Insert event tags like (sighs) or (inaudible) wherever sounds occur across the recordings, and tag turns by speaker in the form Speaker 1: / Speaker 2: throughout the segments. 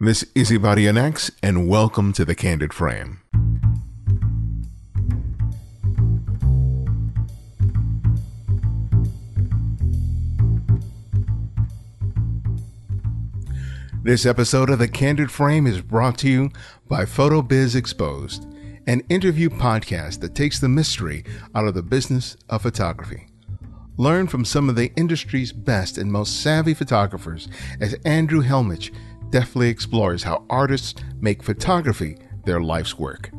Speaker 1: This is Ibarionex, and welcome to the Candid Frame. This episode of The Candid Frame is brought to you by PhotoBiz Exposed, an interview podcast that takes the mystery out of the business of photography. Learn from some of the industry's best and most savvy photographers as Andrew Helmich deftly explores how artists make photography their life's work.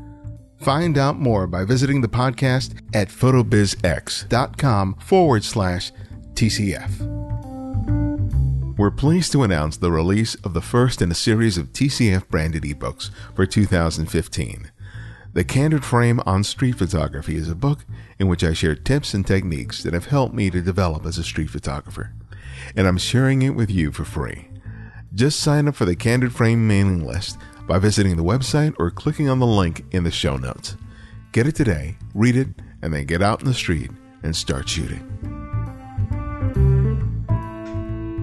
Speaker 1: Find out more by visiting the podcast at photobizx.com forward slash TCF. We're pleased to announce the release of the first in a series of TCF branded ebooks for 2015. The Candid Frame on Street Photography is a book in which I share tips and techniques that have helped me to develop as a street photographer. And I'm sharing it with you for free. Just sign up for the Candid Frame mailing list by visiting the website or clicking on the link in the show notes. Get it today, read it, and then get out in the street and start shooting.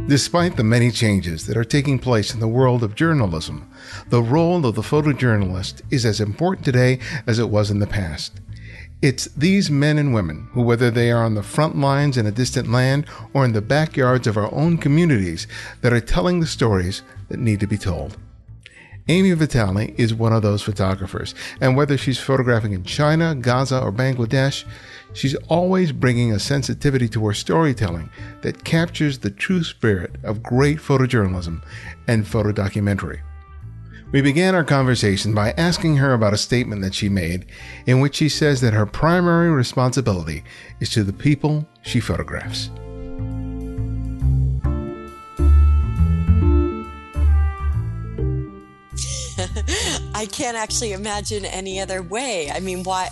Speaker 1: Despite the many changes that are taking place in the world of journalism, the role of the photojournalist is as important today as it was in the past. It's these men and women who, whether they are on the front lines in a distant land or in the backyards of our own communities, that are telling the stories that need to be told. Ami Vitale is one of those photographers, and whether she's photographing in China, Gaza, or Bangladesh, she's always bringing a sensitivity to her storytelling that captures the true spirit of great photojournalism and photodocumentary. We began our conversation by asking her about a statement that she made in which she says that her primary responsibility is to the people she photographs. (laughs)
Speaker 2: I can't actually imagine any other way. I mean, why?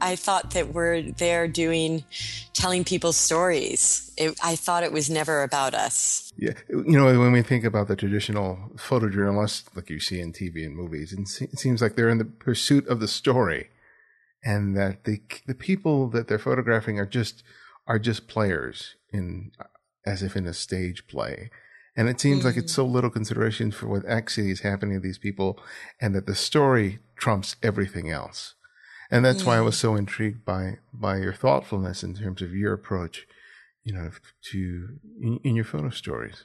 Speaker 2: I thought that we're there doing, telling people stories. It, I thought it was never about us.
Speaker 1: Yeah. You know, when we think about the traditional photojournalists like you see in TV and movies, it seems like they're in the pursuit of the story and that the, the people that they're photographing are just, are just players in, as if in a stage play and it seems mm. like it's so little consideration for what actually is happening to these people and that the story trumps everything else. And that's why I was so intrigued by, by your thoughtfulness in terms of your approach, you know, to, in, in your photo stories.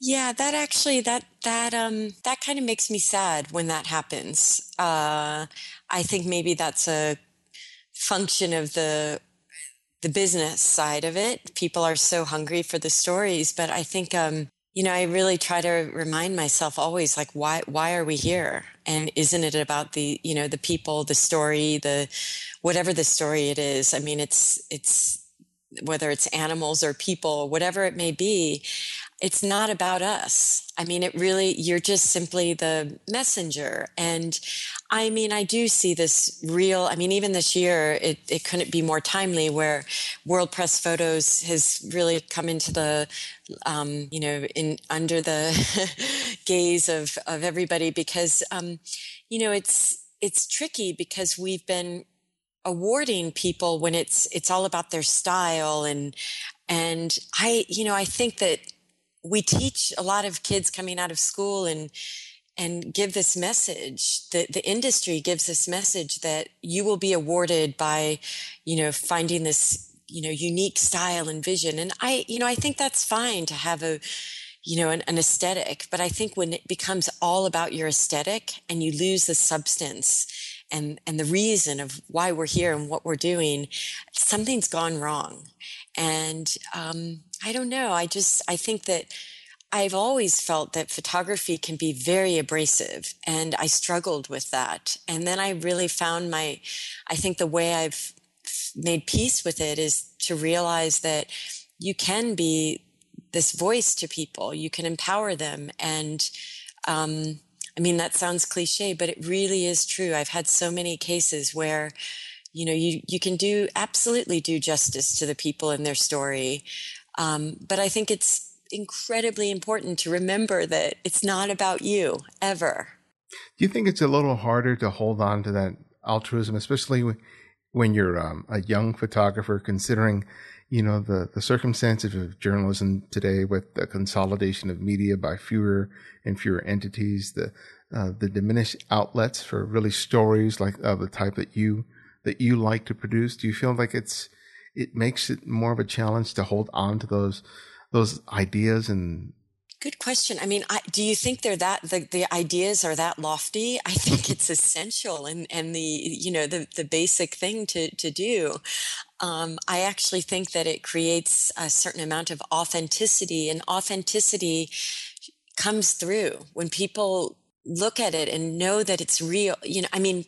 Speaker 2: Yeah, that actually that that um that kind of makes me sad when that happens. Uh I think maybe that's a function of the the business side of it. People are so hungry for the stories, but I think, um, you know, I really try to remind myself always, like, why, why are we here? And isn't it about the, you know, the people, the story, the, whatever the story it is? I mean, it's, it's, whether it's animals or people, whatever it may be, it's not about us. I mean, it really, you're just simply the messenger. And I mean, I do see this real, I mean, even this year, it, it couldn't be more timely where World Press Photos has really come into the, um, you know, in under the (laughs) gaze of, of everybody because, um, you know, it's, it's tricky because we've been awarding people when it's it's all about their style and and I you know I think that we teach a lot of kids coming out of school and and give this message that the industry gives this message that you will be awarded by you know finding this you know unique style and vision. And i you know i think that's fine to have a you know an, an aesthetic but i think when it becomes all about your aesthetic and you lose the substance and and the reason of why we're here and what we're doing something's gone wrong. And um, i don't know i just i think that i've always felt that photography can be very abrasive and i struggled with that and then i really found my i think the way i've made peace with it is to realize that you can be this voice to people you can empower them and um, I mean, that sounds cliche, but it really is true. I've had so many cases where, you know, you, you can do absolutely do justice to the people in their story. Um, but I think it's incredibly important to remember that it's not about you ever.
Speaker 1: Do you think it's a little harder to hold on to that altruism, especially when you're um, a young photographer, considering, you know, the, the circumstances of journalism today with the consolidation of media by fewer and fewer entities, the, uh, the diminished outlets for really stories like of the type that you, that you like to produce? Do you feel like it's, it makes it more of a challenge to hold on to those, those ideas and
Speaker 2: Good question. I mean, I, do you think they're that the, the ideas are that lofty? I think (laughs) it's essential and and the you know the the basic thing to to do. Um, I actually think that it creates a certain amount of authenticity, and authenticity comes through when people look at it and know that it's real. You know, I mean,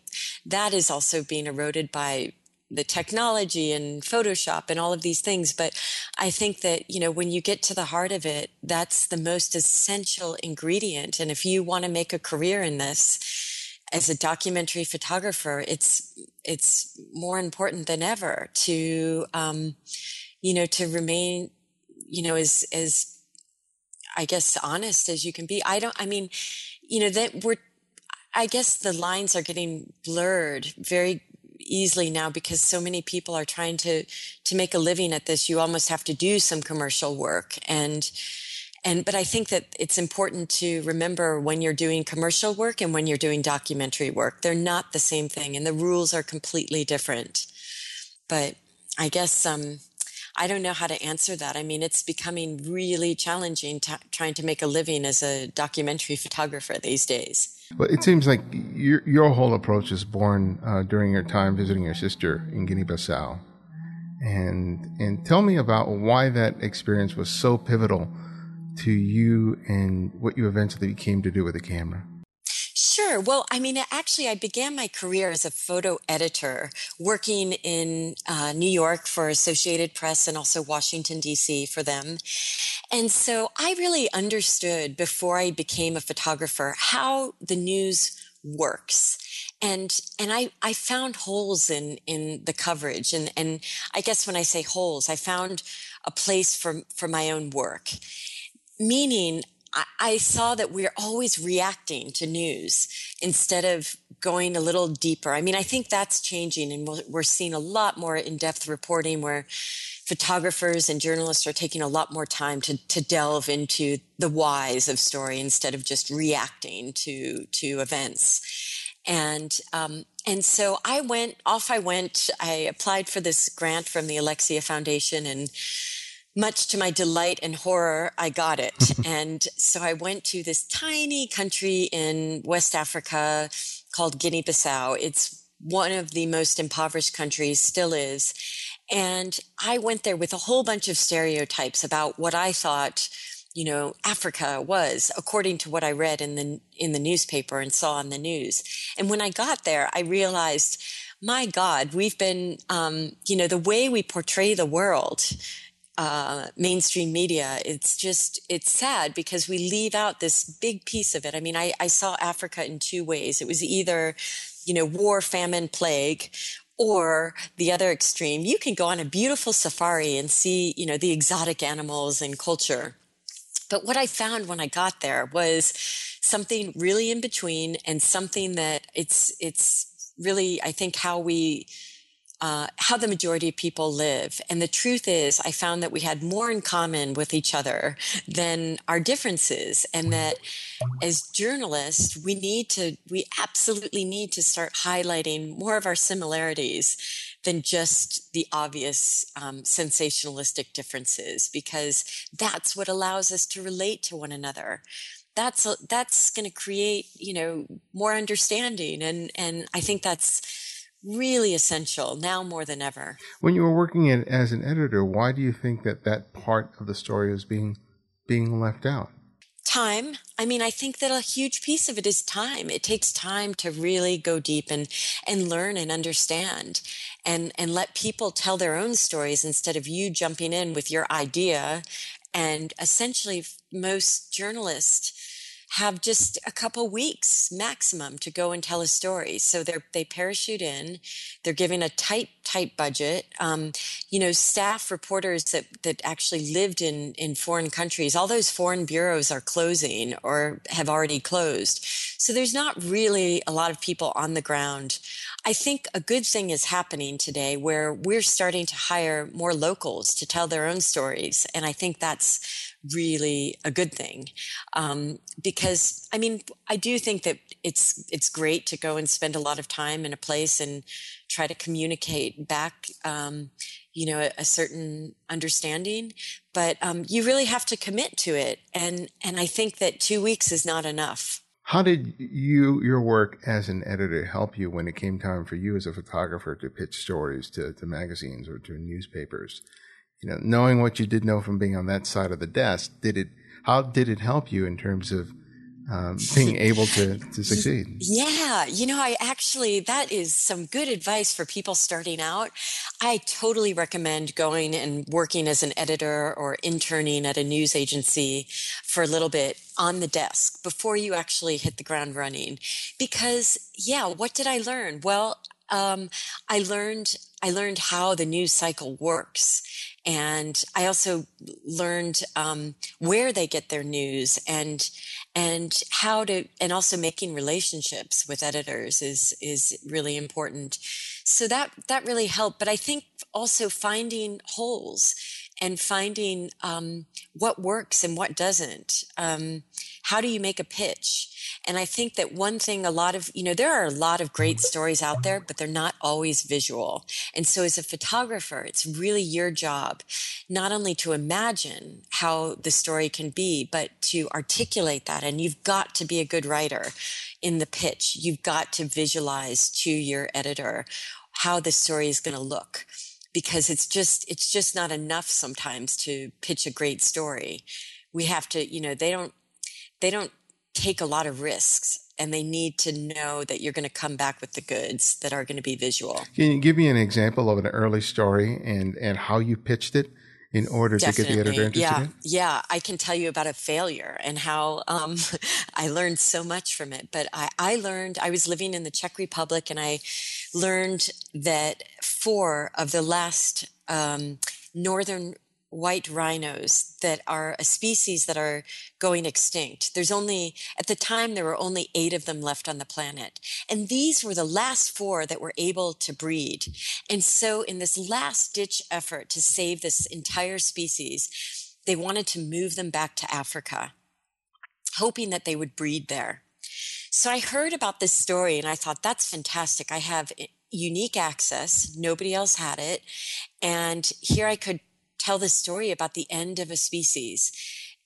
Speaker 2: that is also being eroded by the technology and Photoshop and all of these things. But I think that, you know, when you get to the heart of it, that's the most essential ingredient. And if you want to make a career in this as a documentary photographer, it's, it's more important than ever to, um, you know, to remain, you know, as, as, I guess, honest as you can be. I don't, I mean, you know, that we're, I guess the lines are getting blurred very easily now because so many people are trying to to make a living at this you almost have to do some commercial work. And and but i think that it's important to remember when you're doing commercial work and when you're doing documentary work they're not the same thing and the rules are completely different. But i guess um I don't know how to answer that. I mean, it's becoming really challenging t- trying to make a living as a documentary photographer these days.
Speaker 1: Well, it seems like your your whole approach is born uh, during your time visiting your sister in Guinea-Bissau, and and tell me about why that experience was so pivotal to you and what you eventually came to do with the camera.
Speaker 2: Sure. Well, I mean, actually, I began my career as a photo editor, working in uh, New York for Associated Press and also Washington, D.C. for them. And so I really understood before I became a photographer how the news works. And, and I, I found holes in, in the coverage. And, and I guess when I say holes, I found a place for, for my own work. Meaning, I, saw that we're always reacting to news instead of going a little deeper. I mean, I think that's changing and we're seeing a lot more in-depth reporting where photographers and journalists are taking a lot more time to, to delve into the whys of story instead of just reacting to, to events. And, um, and so I went off. I went, I applied for this grant from the Alexia Foundation and much to my delight and horror, I got it. (laughs) and so I went to this tiny country in West Africa called Guinea Bissau. It's one of the most impoverished countries, still is. And I went there with a whole bunch of stereotypes about what I thought, you know, Africa was, according to what I read in the, in the newspaper and saw on the news. And when I got there, I realized, my God, we've been, um, you know, the way we portray the world, uh, mainstream media, it's just, it's sad because we leave out this big piece of it. I mean, I, I saw Africa in two ways. It was either, you know, war, famine, plague, or the other extreme, you can go on a beautiful safari and see, you know, the exotic animals and culture. But what I found when I got there was something really in between and something that it's, it's really, I think, how we uh, how the majority of people live. And the truth is, I found that we had more in common with each other than our differences. And that as journalists, we need to, we absolutely need to start highlighting more of our similarities than just the obvious um, sensationalistic differences, because that's what allows us to relate to one another that's that's going to create you know more understanding and and i think that's really essential now more than ever.
Speaker 1: When you were working in, as an editor, why do you think that that part of the story is being being left out?
Speaker 2: Time. I mean, I think that a huge piece of it is time. It takes time to really go deep and and learn and understand and and let people tell their own stories instead of you jumping in with your idea and essentially most journalists have just a couple weeks maximum to go and tell a story. So they they parachute in. They're given a tight tight budget. Um, you know, staff reporters that that actually lived in in foreign countries. All those foreign bureaus are closing or have already closed. So there's not really a lot of people on the ground. I think a good thing is happening today where we're starting to hire more locals to tell their own stories, and I think that's really a good thing um, because i mean i do think that it's it's great to go and spend a lot of time in a place and try to communicate back um, you know a, a, certain understanding but um, you really have to commit to it and and i think that two weeks is not enough.
Speaker 1: How did you your work as an editor help you when it came time for you as a photographer to pitch stories to, to magazines or to newspapers you know, knowing what you did know from being on that side of the desk, did it? How did it help you in terms of um, being (laughs) able to, to succeed.
Speaker 2: Yeah, you know, I actually, that is some good advice for people starting out. I totally recommend going and working as an editor or interning at a news agency for a little bit on the desk before you actually hit the ground running. Because, yeah, what did I learn? Well, um, I learned I learned how the news cycle works and I also learned um, where they get their news and and how to and also making relationships with editors is is really important. So that that really helped. But I think also finding holes and finding um, what works and what doesn't. Um, how do you make a pitch? And I think that one thing, a lot of, you know, there are a lot of great stories out there, but they're not always visual. And so as a photographer, it's really your job not only to imagine how the story can be, but to articulate that. And you've got to be a good writer in the pitch. You've got to visualize to your editor how the story is going to look because it's just it's just not enough sometimes to pitch a great story we have to you know they don't they don't take a lot of risks and they need to know that you're going to come back with the goods that are going to be visual.
Speaker 1: Can you give me an example of an early story and, and how you pitched it in order Definitely. to get the editor interested
Speaker 2: yeah.
Speaker 1: in?
Speaker 2: Yeah, I can tell you about a failure and how um, (laughs) I learned so much from it. But I, I learned, I was living in the Czech Republic and I learned that four of the last um, northern white rhinos that are a species that are going extinct. There's only, at the time, there were only eight of them left on the planet. And these were the last four that were able to breed. And so, in this last ditch effort to save this entire species, they wanted to move them back to Africa, hoping that they would breed there. So I heard about this story and I thought, that's fantastic. I have eh, unique access. Nobody else had it. And here I could tell the story about the end of a species.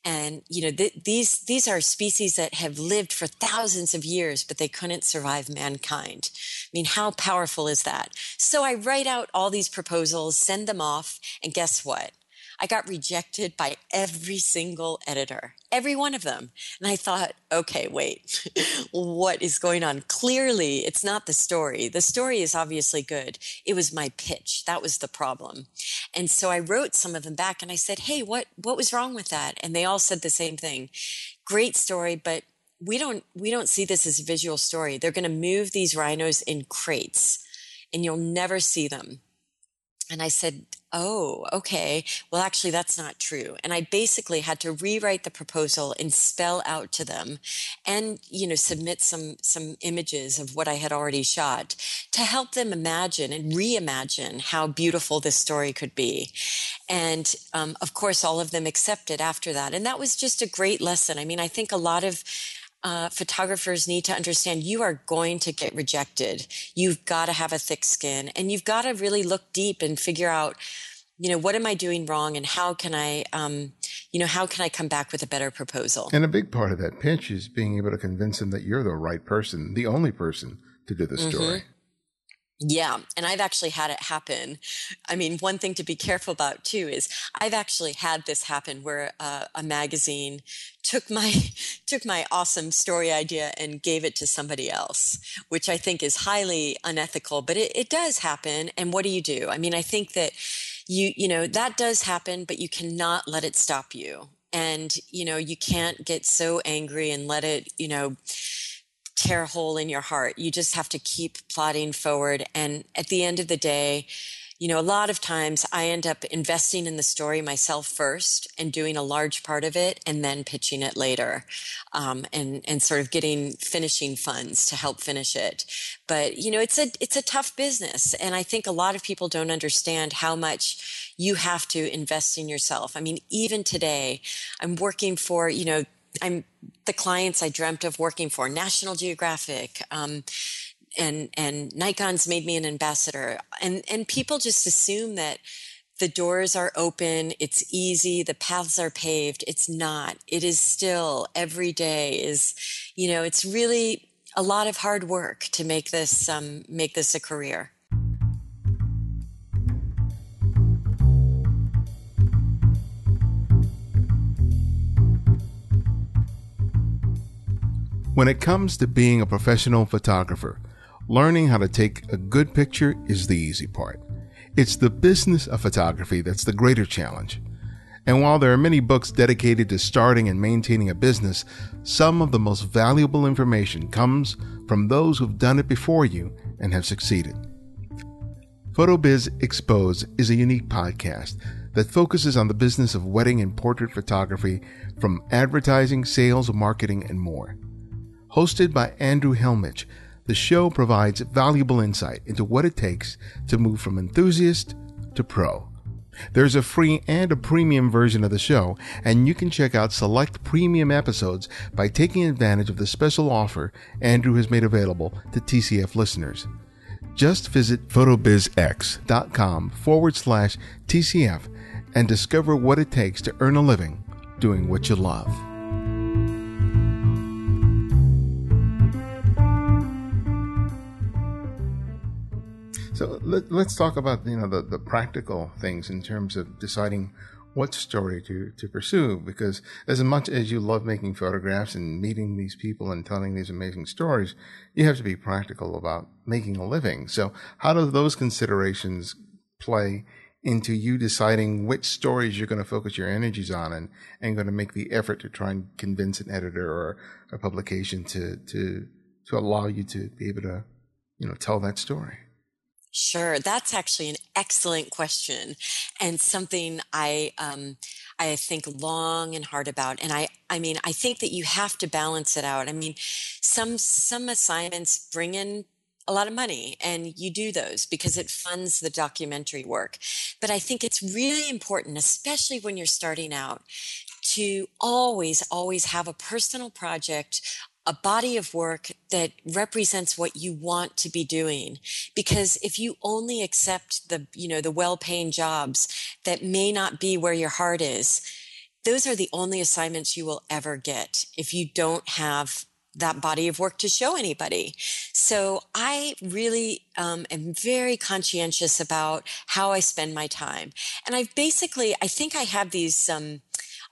Speaker 2: And you know th- these these are species that have lived for thousands of years but they couldn't survive mankind. I mean how powerful is that? So i write out all these proposals send them off and guess what I got rejected by every single editor, every one of them. And I thought, okay, wait, (laughs) what is going on? Clearly, it's not the story. The story is obviously good. It was my pitch. That was the problem. And so I wrote some of them back and I said, hey, what, what was wrong with that? And they all said the same thing. Great story, but we don't, we don't see this as a visual story. They're going to move these rhinos in crates and you'll never see them. And I said, Oh, okay. Well, actually, that's not true. And I basically had to rewrite the proposal and spell out to them and, you know, submit some, some images of what I had already shot to help them imagine and reimagine how beautiful this story could be. And, um, of course, all of them accepted after that. And that was just a great lesson. I mean, I think a lot of uh, photographers need to understand you are going to get rejected. You've got to have a thick skin and you've got to really look deep and figure out, you know, what am I doing wrong and how can I, um, you know, how can I come back with a better proposal?
Speaker 1: And a big part of that pitch is being able to convince them that you're the right person, the only person to do the mm-hmm. story. Mm-hmm.
Speaker 2: Yeah, and I've actually had it happen. I mean, one thing to be careful about too is I've actually had this happen where uh, a magazine took my (laughs) took my awesome story idea and gave it to somebody else, which I think is highly unethical. But it, it does happen, and what do you do? I mean, I think that you you know that does happen, but you cannot let it stop you And, you know, you can't get so angry and let it, you know, tear a hole in your heart. You just have to keep plodding forward. And at the end of the day, you know, a lot of times I end up investing in the story myself first and doing a large part of it and then pitching it later um, and, and sort of getting finishing funds to help finish it. But, you know, it's a, it's a tough business. And I think a lot of people don't understand how much you have to invest in yourself. I mean, even today, I'm working for, you know, I'm the clients I dreamt of working for, National Geographic, um, and and Nikon's made me an ambassador, and and people just assume that the doors are open, it's easy, the paths are paved. It's not. It is still every day is, you know, it's really a lot of hard work to make this um, make this a career.
Speaker 1: When it comes to being a professional photographer, Learning how to take a good picture is the easy part. It's the business of photography that's the greater challenge. And while there are many books dedicated to starting and maintaining a business, some of the most valuable information comes from those who've done it before you and have succeeded. PhotoBiz Exposed is a unique podcast that focuses on the business of wedding and portrait photography from advertising, sales, marketing, and more. Hosted by Andrew Helmich, the show provides valuable insight into what it takes to move from enthusiast to pro. There's a free and a premium version of the show, and you can check out select premium episodes by taking advantage of the special offer Andrew has made available to TCF listeners. Just visit photobizx.com forward slash TCF and discover what it takes to earn a living doing what you love. So let, us talk about you know the, the practical things in terms of deciding what story to, to pursue because as much as you love making photographs and meeting these people and telling these amazing stories, you have to be practical about making a living. So how do those considerations play into you deciding which stories you're going to focus your energies on and, and going to make the effort to try and convince an editor or a publication to, to, to allow you to be able to, you know, tell that story?
Speaker 2: Sure, that's actually an excellent question, and something I um, I think long and hard about. And I I mean I think that you have to balance it out. I mean, some some assignments bring in a lot of money and you do those because it funds the documentary work. But I think it's really important, especially when you're starting out, to always, always have a personal project a body of work that represents what you want to be doing. Because if you only accept the you know the well-paying jobs that may not be where your heart is those are the only assignments you will ever get if you don't have that body of work to show anybody. So i really um, am very conscientious about how i spend my time. And I've basically i think i have these um,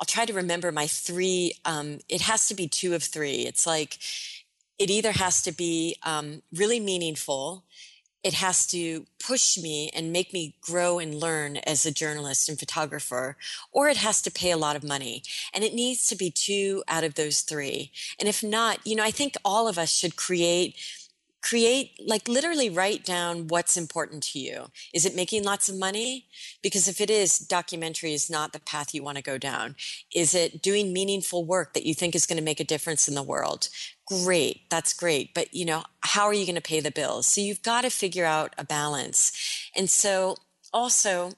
Speaker 2: I'll try to remember my three. Um, it has to be two of three. It's like it either has to be um, really meaningful, it has to push me and make me grow and learn as a journalist and photographer, or it has to pay a lot of money. And it needs to be two out of those three. And if not, you know, I think all of us should create create like literally write down what's important to you. Is it making lots of money? Because if it is documentary is not the path you want to go down. Is it doing meaningful work that you think is going to make a difference in the world? Great that's great but you know how are you going to pay the bills? So you've got to figure out a balance. And so also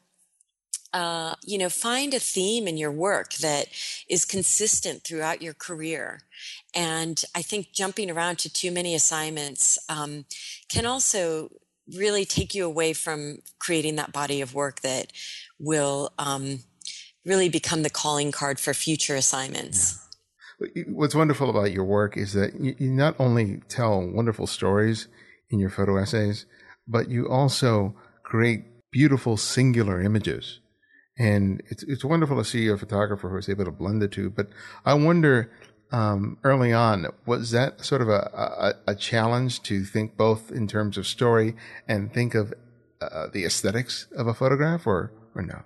Speaker 2: uh, you know, find a theme in your work that is consistent throughout your career. And I think jumping around to too many assignments um, can also really take you away from creating that body of work that will um, really become the calling card for future assignments.
Speaker 1: Yeah. What's wonderful about your work is that you, you not only tell wonderful stories in your photo essays, but you also create beautiful singular images and it's it's wonderful to see a photographer who is able to blend the two. But I wonder, um, early on, was that sort of a, a, a challenge to think both in terms of story and think of uh, the aesthetics of a photograph, or or no?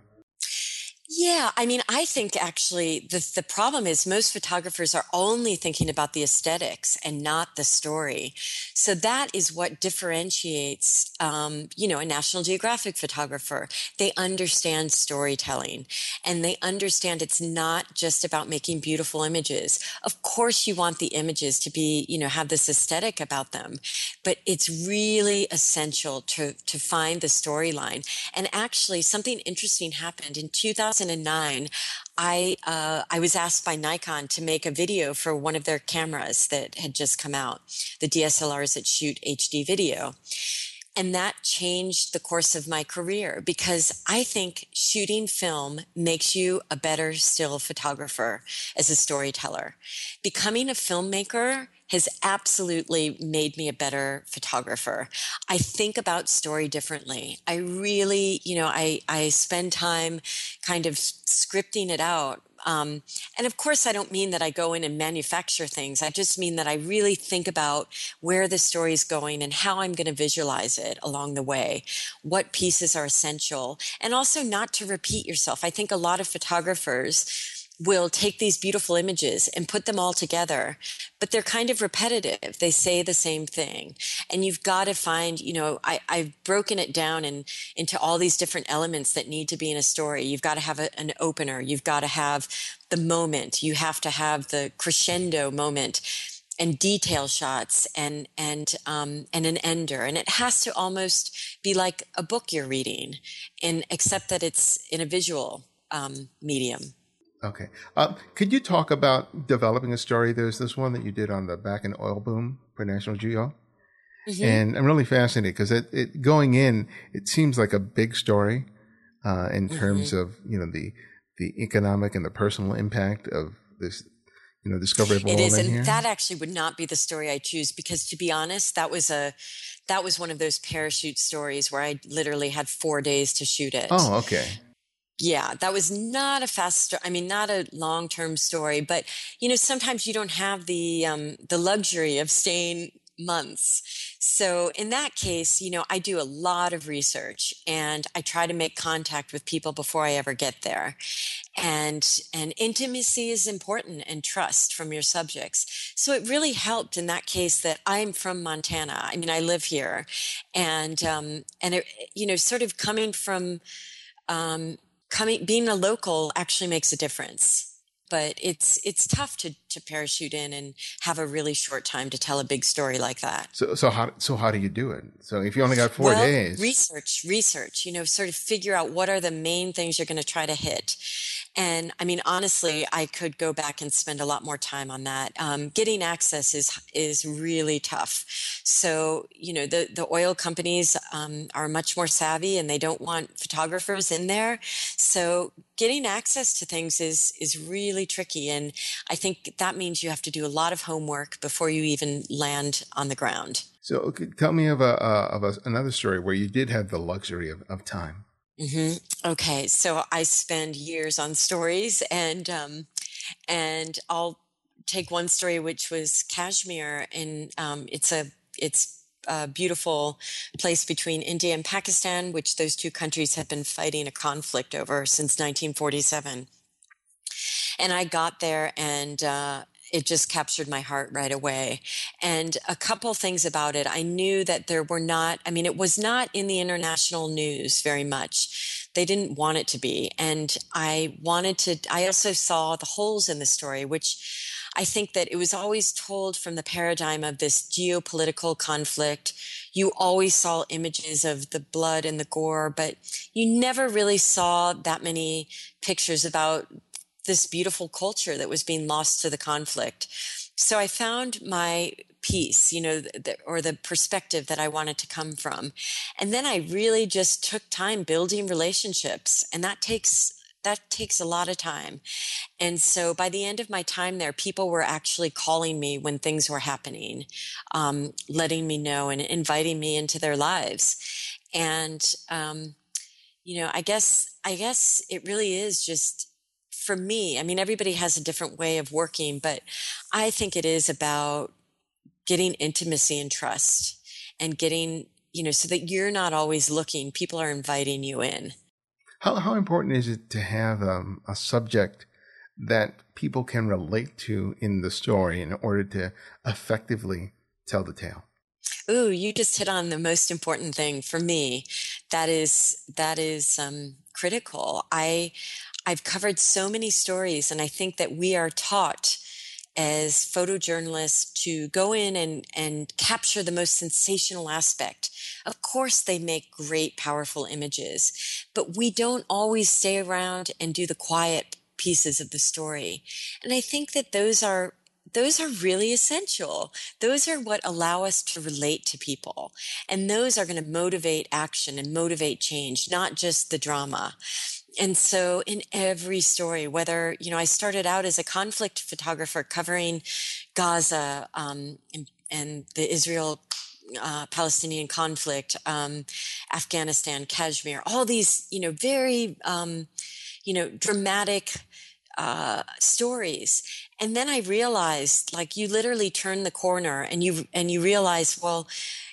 Speaker 2: Yeah, I mean, I think actually the the problem is most photographers are only thinking about the aesthetics and not the story. So that is what differentiates, um, you know, a National Geographic photographer. They understand storytelling, and they understand it's not just about making beautiful images. Of course, you want the images to be, you know, have this aesthetic about them, but it's really essential to to find the storyline. And actually, something interesting happened in 2000. 2009, I uh, I was asked by Nikon to make a video for one of their cameras that had just come out, the DSLRs that shoot HD video. And that changed the course of my career because I think shooting film makes you a better still photographer as a storyteller. Becoming a filmmaker has absolutely made me a better photographer. I think about story differently. I really, you know, I, I spend time kind of scripting it out. Um, and of course, I don't mean that I go in and manufacture things. I just mean that I really think about where the story is going and how I'm going to visualize it along the way, what pieces are essential, and also not to repeat yourself. I think a lot of photographers, will take these beautiful images and put them all together, but they're kind of repetitive. They say the same thing. And you've got to find, you know, I, have broken it down in, into all these different elements that need to be in a story. You've got to have a, an opener. You've got to have the moment. You have to have the crescendo moment and detail shots and and um, and an ender and it has to almost be like a book you're reading and except that it's in a visual um, medium
Speaker 1: Okay. Uh, could you talk about developing a story? There's this one that you did on the Bakken oil boom for National Geo. Mm-hmm. And I'm really fascinated because it, it, going in, it seems like a big story uh, in mm-hmm. terms of you know the the economic and the personal impact of this you know discovery of oil.
Speaker 2: It is,
Speaker 1: and
Speaker 2: here. that actually would not be the story I choose because to be honest, that was a that was one of those parachute stories where I literally had four days to shoot it.
Speaker 1: Oh, okay
Speaker 2: yeah, that was not a fast. I mean, not a long term story, but you know, sometimes you don't have the um, the luxury of staying months. So in that case, you know, I do a lot of research and I try to make contact with people before I ever get there. And and intimacy is important and trust from your subjects. So it really helped in that case that I'm from Montana. I mean, I live here, and um, and it, you know, sort of coming from um, coming being a local actually makes a difference. But it's it's tough to to parachute in and have a really short time to tell a big story like that.
Speaker 1: So so how so how do you do it? So if you only got four
Speaker 2: well,
Speaker 1: days,
Speaker 2: research, research. You know, sort of figure out what are the main things you're going to try to hit, and I mean, honestly, I could go back and spend a lot more time on that. Um, getting access is is really tough. So you know, the the oil companies um, are much more savvy, and they don't want photographers in there. So getting access to things is is really tricky, and I think that means you have to do a lot of homework before you even land on the ground.
Speaker 1: So, tell me of a uh, of a, another story where you did have the luxury of, of time.
Speaker 2: Mm-hmm. Okay, so I spend years on stories, and um, and I'll take one story which was Kashmir, and um, it's a it's a beautiful place between India and Pakistan, which those two countries have been fighting a conflict over since 1947. And I got there, and uh, it just captured my heart right away. And a couple things about it. I knew that there were not, I mean, it was not in the international news very much. They didn't want it to be. And I wanted to, I also saw the holes in the story, which I think that it was always told from the paradigm of this geopolitical conflict. You always saw images of the blood and the gore, but you never really saw that many pictures about this beautiful culture that was being lost to the conflict. So I found my piece, you know, the, or the perspective that I wanted to come from. And then I really just took time building relationships and that takes that takes a lot of time. And so by the end of my time there, people were actually calling me when things were happening, um, letting me know and inviting me into their lives. And, um, you know, I guess, I guess it really is just for me, I mean, everybody has a different way of working, but I think it is about getting intimacy and trust and getting, you know, so that you're not always looking, people are inviting you in.
Speaker 1: How, how important is it to have um, a subject that people can relate to in the story in order to effectively tell the tale?
Speaker 2: Ooh, you just hit on the most important thing for me. That is that is um, critical. I I've covered so many stories, and I think that we are taught as photojournalists to go in and, and capture the most sensational aspect. Of course, they make great, powerful images, but we don't always stay around and do the quiet pieces of the story. And I think that those are those are really essential. Those are what allow us to relate to people. And those are going to motivate action and motivate change, not just the drama and so in every story whether you know i started out as a conflict photographer covering gaza um, and, and, the israel uh, palestinian conflict um, afghanistan kashmir all these you know very um, you know dramatic uh, stories. And then i realized like you literally turn the corner and you and you realize well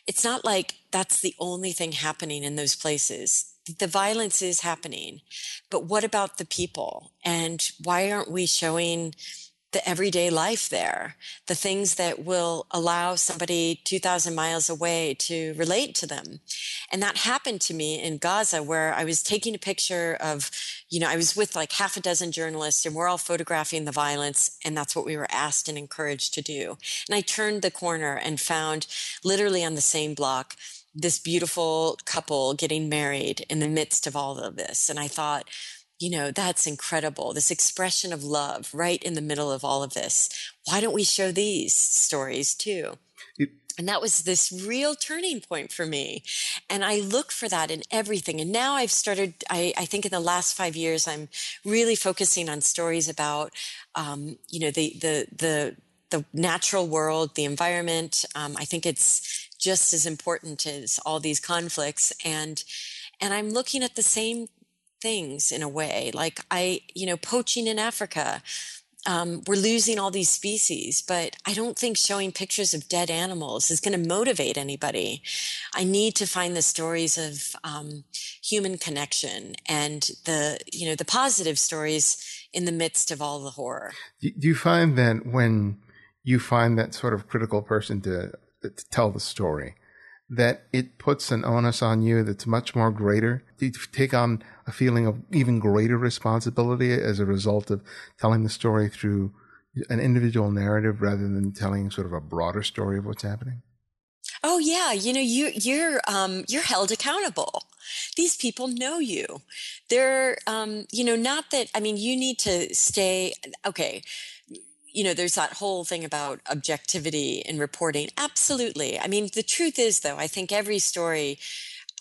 Speaker 2: it's not like that's the only thing happening in those places the violence is happening, but what about the people? And why aren't we showing the everyday life there? The things that will allow somebody 2,000 miles away to relate to them. And that happened to me in Gaza, where I was taking a picture of, you know, I was with like half a dozen journalists and we're all photographing the violence. And that's what we were asked and encouraged to do. And I turned the corner and found literally on the same block this beautiful couple getting married in the midst of all of this. And I thought, you know, that's incredible. This expression of love right in the middle of all of this. Why don't we show these stories too? It, and that was this real turning point for me. And I look for that in everything. And now I've started, I, I think in the last five years, I'm really focusing on stories about, um, you know, the, the, the, the natural world, the environment. Um, I think it's just as important as all these conflicts and and i'm looking at the same things in a way like i you know poaching in africa um, we're losing all these species, but I don't think showing pictures of dead animals is going to motivate anybody. I need to find the stories of um, human connection and the you know the positive stories in the midst of all the horror.
Speaker 1: Do you find that when you find that sort of critical person to to tell the story, that it puts an onus on you that's much more greater. You take on a feeling of even greater responsibility as a result of telling the story through an individual narrative rather than telling sort of a broader story of what's happening.
Speaker 2: Oh yeah, you know you you're um, you're held accountable. These people know you. They're um, you know not that I mean you need to stay okay you know, there's that whole thing about objectivity in reporting. Absolutely. I mean, the truth is, though, I think every story,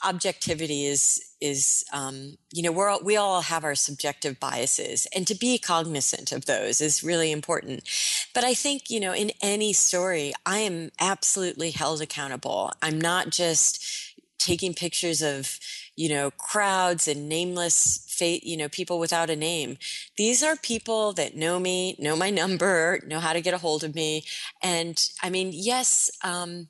Speaker 2: objectivity is is um, you know we're all, we all have our subjective biases, and to be cognizant of those is really important. But I think you know, in any story, I am absolutely held accountable. I'm not just taking pictures of you know crowds and nameless fate, you know, people without a name. These are people that know me, know my (laughs) number, know how to get a hold of me. And I mean, yes, um,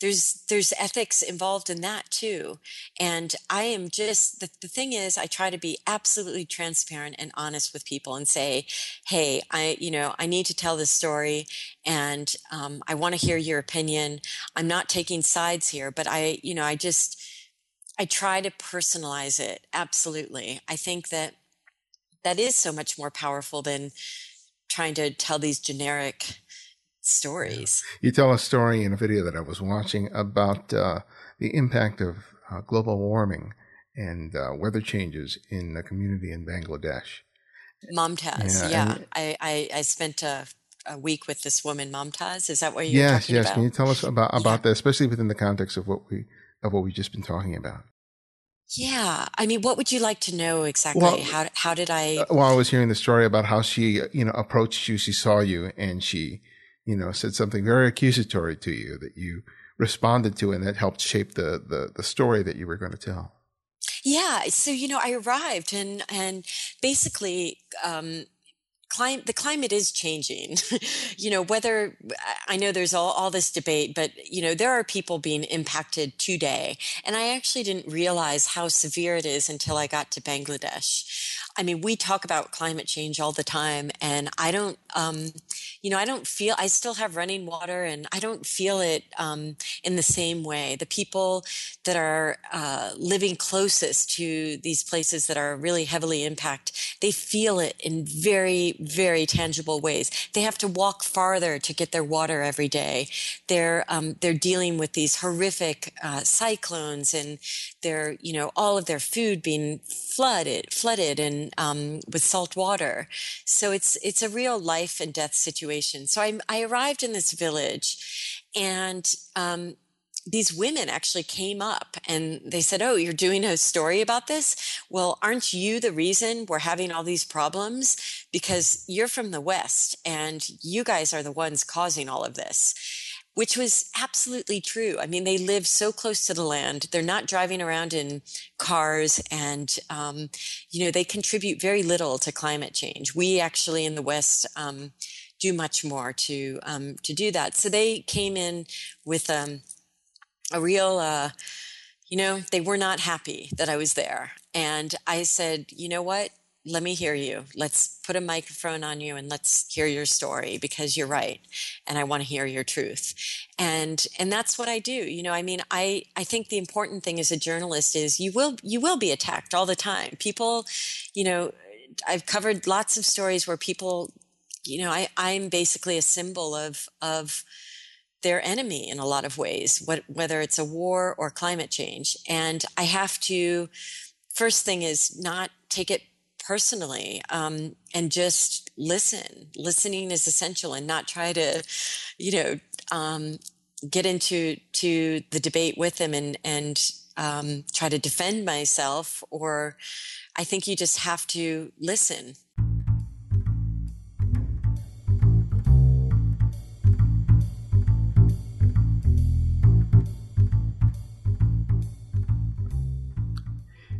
Speaker 2: there's there's ethics involved in that too and i am just the, the thing is i try to be absolutely transparent and honest with people and say hey i you know i need to tell this story and um, i want to hear your opinion i'm not taking sides here but i you know i just I try to personalize it. Absolutely. I think that that is so much more powerful than trying to tell these generic stories.
Speaker 1: You tell a story in a video that I was watching about uh, the impact of uh, global warming and uh, weather changes in the community in Bangladesh.
Speaker 2: Momtaz, yeah. yeah. I, I, I, spent a, a, week with this woman, Momtaz. Is that what you're
Speaker 1: yes,
Speaker 2: talking
Speaker 1: yes.
Speaker 2: about? Yes,
Speaker 1: Can you tell us about, about yeah. that, especially within the context of what we of what we've just been talking about.
Speaker 2: Yeah, I mean, what would you like to know exactly? Well, how how did I?
Speaker 1: Uh, well, I was hearing the story about how she, you know, approached you. She saw you, and she, you know, said something very accusatory to you that you responded to, and that helped shape the the, the story that you were going to tell.
Speaker 2: Yeah, so you know, I arrived, and and basically, um, the climate is changing. (laughs) You know whether i know there's all, all this debate but you know there are people being impacted today and i actually didn't realize how severe it is until i got to bangladesh. I mean, we talk about climate change all the time, and I don't, um, you know, I don't feel, I still have running water and I don't feel it um, in the same way. The people that are uh, living closest to these places that are really heavily impacted, they feel it in very, very tangible ways. They have to walk farther to get their water every day. They're, um, they're dealing with these horrific uh, cyclones and they're, you know, all of their food being flooded, flooded and um, with salt water. So it's it's a real life and death situation. So I, I arrived in this village, and um, these women actually came up and they said, "Oh, you're doing a story about this? Well, aren't you the reason we're having all these problems? Because you're from the West, and you guys are the ones causing all of this." which was absolutely true. I mean, they live so close to the land. They're not driving around in cars and, um, you know, they contribute very little to climate change. We actually in the West, um, do much more to, um, to do that. So they came in with, um, a real, uh, you know, they were not happy that I was there. And I said, you know what? let me hear you. Let's put a microphone on you and let's hear your story because you're right. And I want to hear your truth. And, and that's what I do. You know, I mean, I, I think the important thing as a journalist is you will, you will be attacked all the time. People, you know, I've covered lots of stories where people, you know, I, I'm basically a symbol of, of, their enemy in a lot of ways, what, whether it's a war or climate change. And I have to, first thing is not take it personally um, and just listen. Listening is essential, and not try to, you know, um, get into to the debate with them and and um, try to defend myself. Or I think you just have to listen.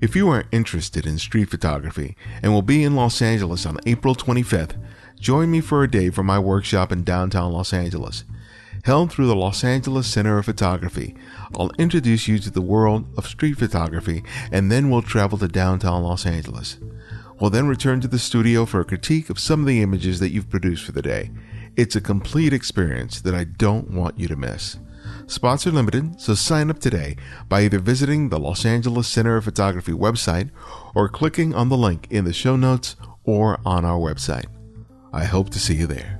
Speaker 1: If you are interested in street photography and will be in Los Angeles on April 25th, join me for a day for my workshop in downtown Los Angeles. Held through the Los Angeles Center of Photography, I'll introduce you to the world of street photography and then we'll travel to downtown Los Angeles. We'll then return to the studio for a critique of some of the images that you've produced for the day. It's a complete experience that I don't want you to miss. Spots are limited, so sign up today by either visiting the Los Angeles Center of Photography website or clicking on the link in the show notes or on our website. I hope to see you there.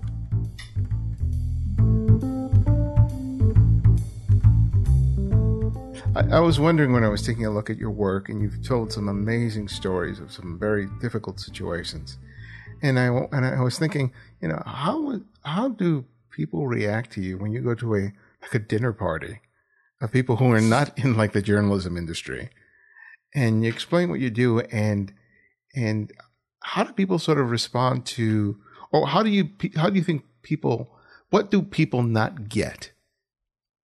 Speaker 1: I, was wondering when I was taking a look at your work, and you've told some amazing stories of some very difficult situations. And I and I was thinking, you know, how how do people react to you when you go to a like a dinner party of people who are not in like the journalism industry, and you explain what you do, and and how do people sort of respond to, or how do you how do you think people what do people not get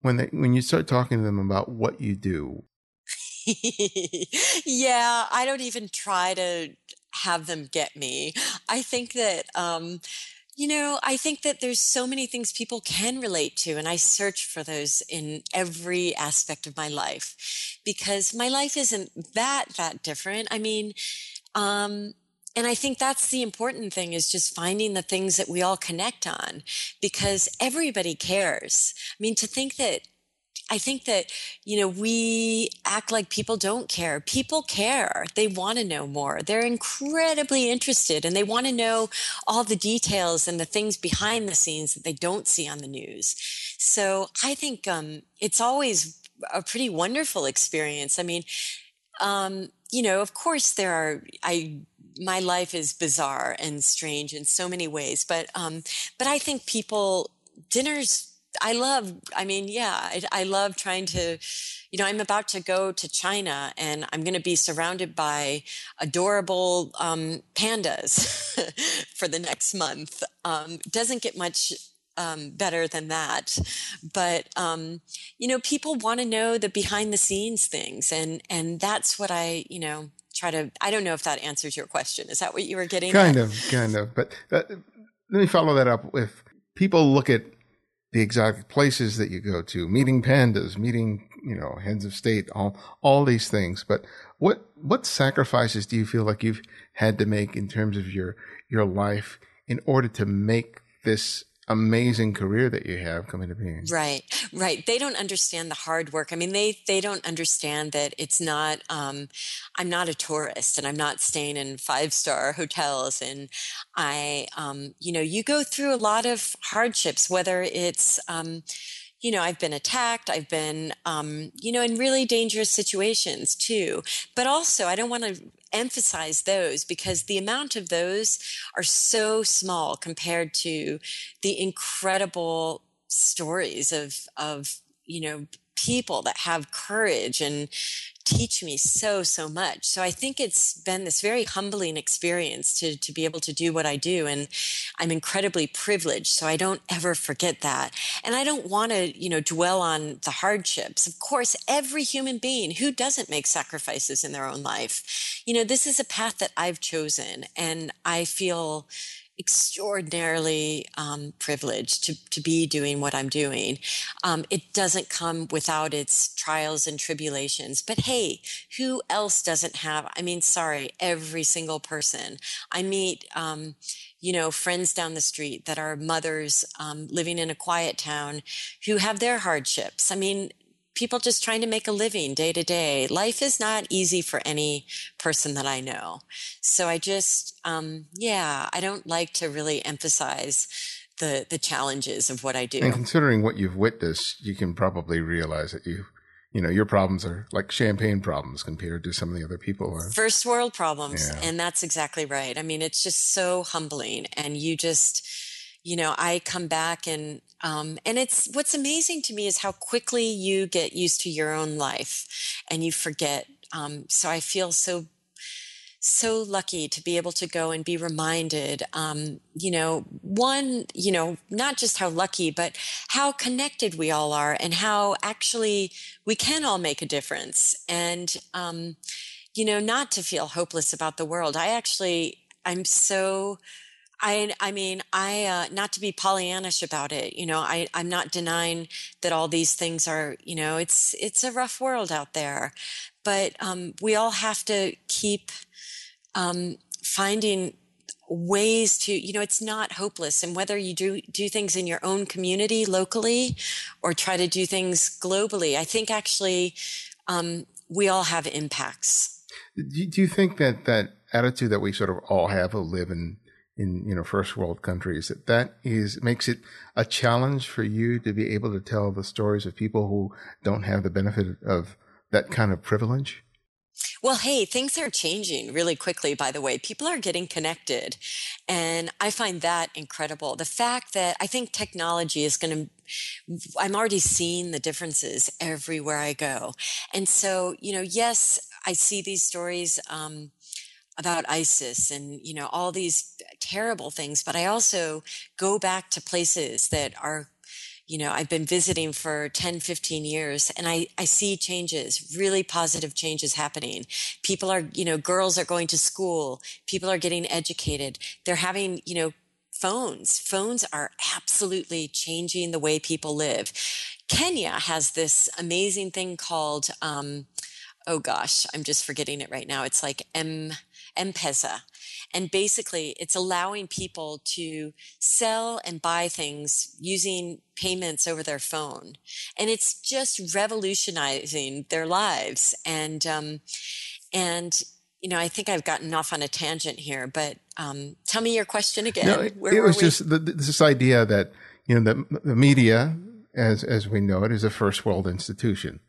Speaker 1: when they when you start talking to them about what you do? (laughs)
Speaker 2: yeah, I don't even try to have them get me. I think that um, you know, I think that there's so many things people can relate to, and I search for those in every aspect of my life because my life isn't that that different. I mean, um, and I think that's the important thing is just finding the things that we all connect on because everybody cares. I mean, to think that I think that, you know, we act like people don't care. People care. They want to know more. They're incredibly interested and they want to know all the details and the things behind the scenes that they don't see on the news. So I think um, it's always a pretty wonderful experience. I mean, um, you know, of course there are, I, my life is bizarre and strange in so many ways, but, um, but I think people, dinners I love, I mean, yeah, I, I, love trying to, you know, I'm about to go to China and I'm going to be surrounded by adorable um, pandas (laughs) for the next month. Um, doesn't get much um, better than that. But, um, you know, people want to know the behind the scenes things. And, and that's what I, you know, try to. I don't know if that answers your question. Is that what you were getting?
Speaker 1: Kind
Speaker 2: at?
Speaker 1: of, kind of. But uh, let me follow that up with people look at the exotic places that you go to, meeting pandas, meeting you know heads of state, all all these things. But what what sacrifices do you feel like you've had to make in terms of your your life in order to make this amazing career that you have coming to being.
Speaker 2: Right, right. They don't understand the hard work. I mean, they they don't understand that it's not. Um, I'm not a tourist, and I'm not staying in five star hotels. And I, um, you know, you go through a lot of hardships, whether it's. Um, you know, I've been attacked. I've been, um, you know, in really dangerous situations too. But also, I don't want to emphasize those because the amount of those are so small compared to the incredible stories of, of, you know, people that have courage and teach me so so much. So i think it's been this very humbling experience to to be able to do what i do and i'm incredibly privileged so i don't ever forget that. And i don't want to you know dwell on the hardships. Of course every human being who doesn't make sacrifices in their own life? You know this is a path that i've chosen and i feel extraordinarily um, privileged to, to be doing what I'm doing. Um, it doesn't come without its trials and tribulations. But hey, who else doesn't have? I mean, sorry, every single person. I meet, um, you know, friends down the street that are mothers um, living in a quiet town who have their hardships. I mean, people just trying to make a living day to day. Life is not easy for any person that I know. So I just, um, yeah, I don't like to really emphasize the the challenges of what I do.
Speaker 1: And considering what you've witnessed, you can probably realize that you you know your problems are like champagne problems compared to some of the other people are
Speaker 2: first world problems yeah. and that's exactly right i mean it's just so humbling and you just you know, I come back and um, and it's what's amazing to me is how quickly you get used to your own life and you forget. Um, so I feel so so lucky to be able to go and be reminded um, you know one you know not just how lucky but how connected we all are and how actually we can all make a difference and um, you know not to feel hopeless about the world i actually i'm so I, I mean, I, uh, not to be Pollyannish about it, you know, I, I'm not denying that all these things are, you know, it's, it's a rough world out there, but, um, we all have to keep, um, finding ways to, you know, it's not hopeless. And whether you do, do things in your own community locally or try to do things globally, I think actually, um, we all have impacts.
Speaker 1: Do you think that that attitude that we sort of all have of live in in you know first world countries that that is makes it a challenge for you to be able to tell the stories of people who don't have the benefit of that kind of privilege
Speaker 2: well, hey, things are changing really quickly, by the way. People are getting connected. And I find that incredible. The fact that I think technology is going to, I'm already seeing the differences everywhere I go. And so, you know, yes, I see these stories. Um, about ISIS and you know all these terrible things but I also go back to places that are you know I've been visiting for 10 15 years and I I see changes really positive changes happening. People are you know girls are going to school people are getting educated they're having you know phones phones are absolutely changing the way people live. Kenya has this amazing thing called um, oh gosh I'm just forgetting it right now it's like M M-Pesa. And basically, it's allowing people to sell and buy things using payments over their phone. And it's just revolutionizing their lives. And, um, and, you know, I think I've gotten off on a tangent here, but um, tell me your question again. No,
Speaker 1: it, it was just the, this idea that, you know, the, the media, as, as we know it, is a first world institution.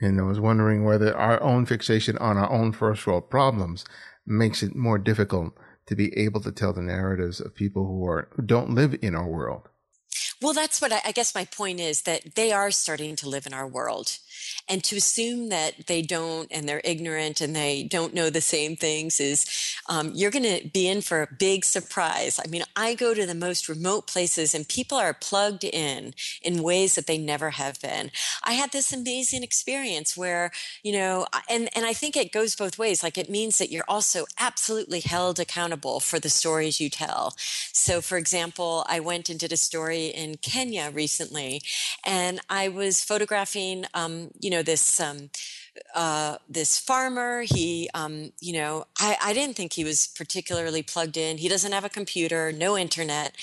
Speaker 1: And I was wondering whether our own fixation on our own first world problems makes it more difficult to be able to tell the narratives of people who are who don't live in our world.
Speaker 2: Well, that's what I, I, guess my point is that they are starting to live in our world. And to assume that they don't and they're ignorant and they don't know the same things is um, you're going to be in for a big surprise. I mean, I go to the most remote places and people are plugged in in ways that they never have been. I had this amazing experience where, you know, and, and I think it goes both ways. Like it means that you're also absolutely held accountable for the stories you tell. So, for example, I went and did a story in Kenya recently and I was photographing, um, you know, this, um, uh, this farmer. He, um, you know, I, I didn't think he was particularly plugged in. He doesn't have a computer, no internet,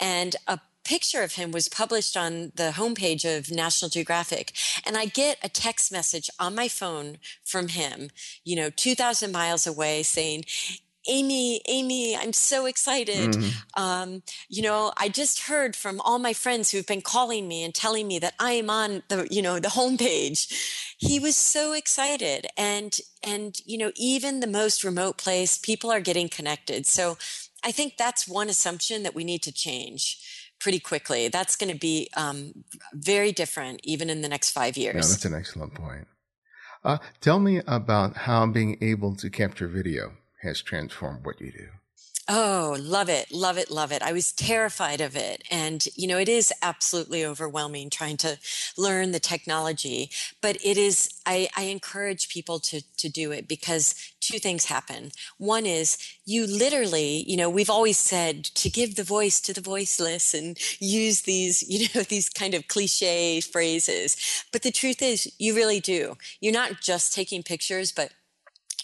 Speaker 2: and a picture of him was published on the homepage of National Geographic. And I get a text message on my phone from him, you know, 2,000 miles away saying, Ami, Ami, I'm so excited. Mm-hmm. Um, you know, I just heard from all my friends who've been calling me and telling me that I am on the, you know, the homepage. He was so excited. And, and, you know, even the most remote place, people are getting connected. So I think that's one assumption that we need to change pretty quickly. That's going to be um, very different even in the next five years.
Speaker 1: Yeah, that's an excellent point. Uh, tell me about how being able to capture video has transformed what you do.
Speaker 2: Oh, love it, love it, love it. I was terrified of it. And, you know, it is absolutely overwhelming trying to learn the technology, but it is, I, I encourage people to, to do it because two things happen. One is you literally, you know, we've always said to give the voice to the voiceless and use these, you know, (laughs) these kind of cliche phrases. But the truth is you really do. You're not just taking pictures, but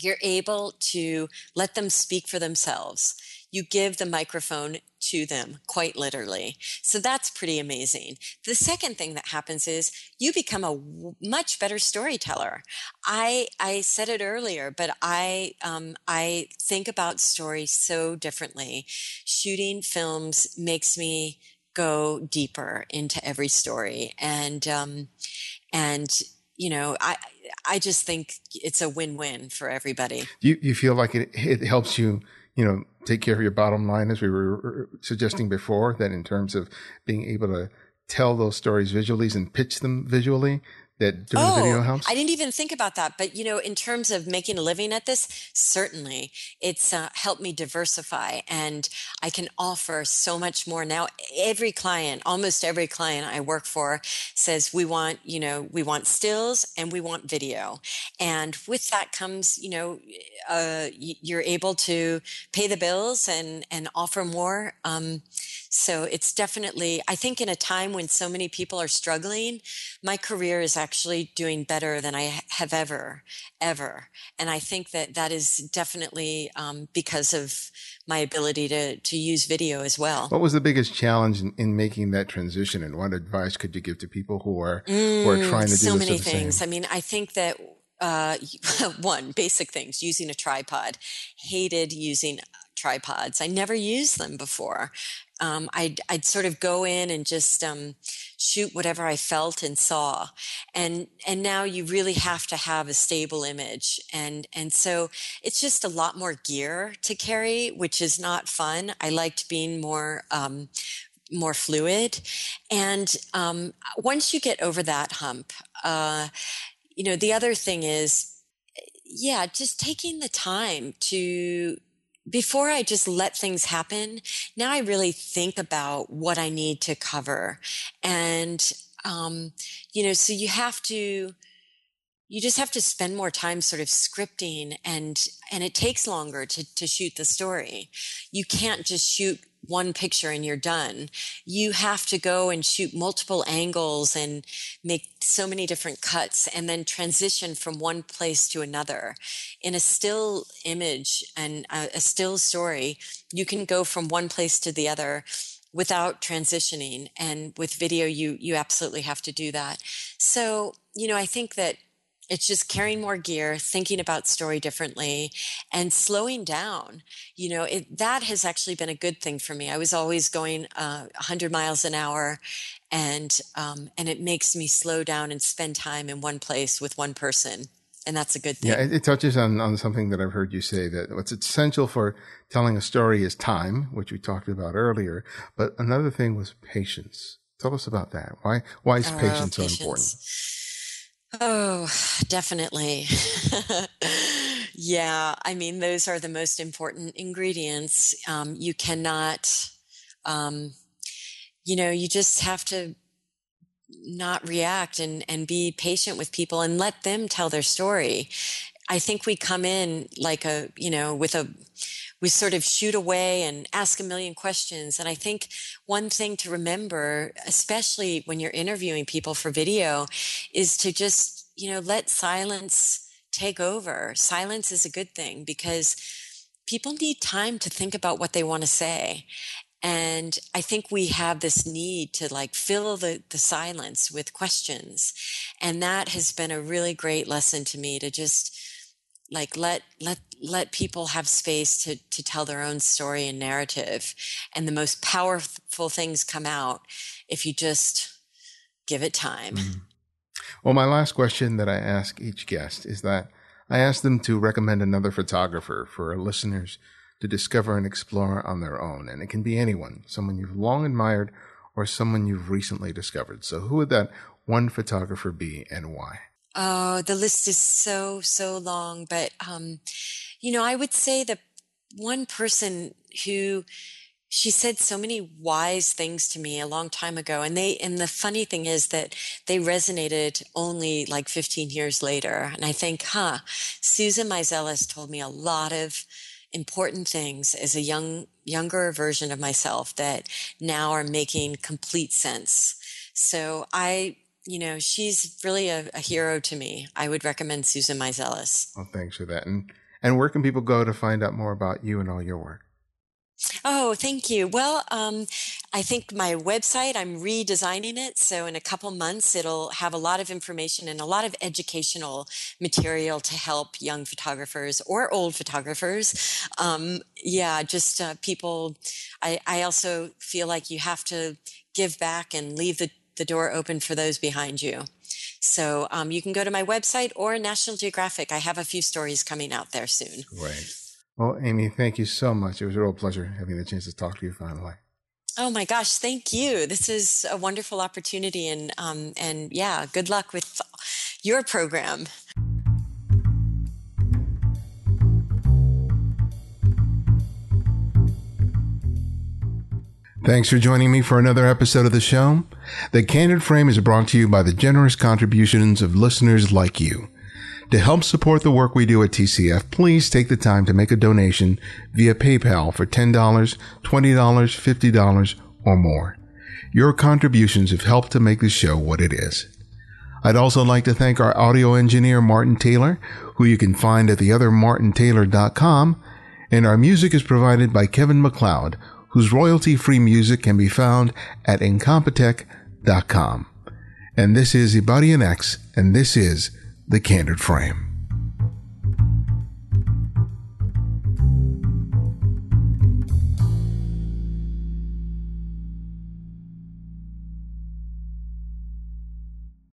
Speaker 2: you're able to let them speak for themselves. You give the microphone to them, quite literally. So that's pretty amazing. The second thing that happens is you become a w- much better storyteller. I I said it earlier, but I um, I think about stories so differently. Shooting films makes me go deeper into every story, and um, and you know I I just think it's a win-win for everybody.
Speaker 1: You you feel like it it helps you, you know, take care of your bottom line as we were uh, suggesting before that in terms of being able to tell those stories visually and pitch them visually that doing oh, video helps?
Speaker 2: I didn't even think about that. But, you know, in terms of making a living at this, certainly it's uh, helped me diversify and I can offer so much more. Now, every client, almost every client I work for says, we want, you know, we want stills and we want video. And with that comes, you know, uh, you're able to pay the bills and, and offer more. Um, so it's definitely, I think in a time when so many people are struggling, my career is actually doing better than I have ever, ever. And I think that that is definitely um, because of my ability to, to use video as well.
Speaker 1: What was the biggest challenge in, in making that transition? And what advice could you give to people who are, mm, who are trying to do
Speaker 2: so many
Speaker 1: things?
Speaker 2: Same? I mean, I think that uh, (laughs) one basic things using a tripod hated using tripods i never used them before um, I'd, I'd sort of go in and just um, shoot whatever I felt and saw, and and now you really have to have a stable image, and and so it's just a lot more gear to carry, which is not fun. I liked being more. Um, more fluid, and um, once you get over that hump, uh, you know the other thing is yeah just taking the time to before I just let things happen, now I really think about what I need to cover. And, um, you know, so you have to, you just have to spend more time sort of scripting and, and it takes longer to, to shoot the story. You can't just shoot one picture and you're done. You have to go and shoot multiple angles and make so many different cuts and then transition from one place to another. In a still image and a, still story, you can go from one place to the other without transitioning and with video you you absolutely have to do that so you know i think that it's just carrying more gear, thinking about story differently, and slowing down. You know, it, that has actually been a good thing for me. I was always going uh, 100 miles an hour, and um, and it makes me slow down and spend time in one place with one person, and that's a good thing.
Speaker 1: Yeah, it, it touches on on something that I've heard you say that what's essential for telling a story is time, which we talked about earlier. But another thing was patience Tell us about that. Why why is oh, patience so important?
Speaker 2: Oh, (sighs) definitely. (laughs) yeah, I mean, those are the most important ingredients. Um, you cannot, um, you know, you just have to not react and, and be patient with people and let them tell their story. I think we come in like a, you know, with a, we sort of shoot away and ask a million questions. And I think one thing to remember, especially when you're interviewing people for video, is to just, you know, let silence take over. Silence is a good thing because people need time to think about what they want to say. And I think we have this need to like fill the, the silence with questions. And that has been a really great lesson to me to just like let let let people have space to to tell their own story and narrative. And the most powerful things come out if you just give it time. Mm-hmm.
Speaker 1: well my last question that i ask each guest is that i ask them to recommend another photographer for our listeners to discover and explore on their own. And it can be anyone someone you've long admired or someone you've recently discovered. So who would that one photographer be and why
Speaker 2: Oh, the list is so, so long. But, um, you know, I would say that one person who she said so many wise things to me a long time ago and they and the funny thing is that they resonated only like 15 years later and i think huh susan meiselas told me a lot of important things as a young younger version of myself that now are making complete sense so i you know, she's really a, a, hero to me. I would recommend Susan Meiselas.
Speaker 1: Well, thanks for that. And and where can people go to find out more about you and all your work?
Speaker 2: Oh, thank you. Well, um, I think my website, I'm redesigning it. So in a couple months, it'll have a lot of information and a lot of educational material to help young photographers or old photographers. Um, yeah, just uh, people. I, I also feel like you have to give back and leave the the door open for those behind you. So um, you can go to my website or National Geographic. I have a few stories coming out there soon.
Speaker 1: Right. Well, Ami, thank you so much. It was a real pleasure having the chance to talk to you finally.
Speaker 2: Oh my gosh, thank you. This is a wonderful opportunity, and um, and yeah, good luck with your program.
Speaker 1: Thanks for joining me for another episode of the show. The Candid Frame is brought to you by the generous contributions of listeners like you. To help support the work we do at TCF, please take the time to make a donation via PayPal for $10, $20, $50, or more. Your contributions have helped to make the show what it is. I'd also like to thank our audio engineer, Martin Taylor, who you can find at theothermartintaylor.com, and our music is provided by Kevin MacLeod, whose royalty free music can be found at incompetech.com. And this is Ibarionex, and this is The Candid Frame.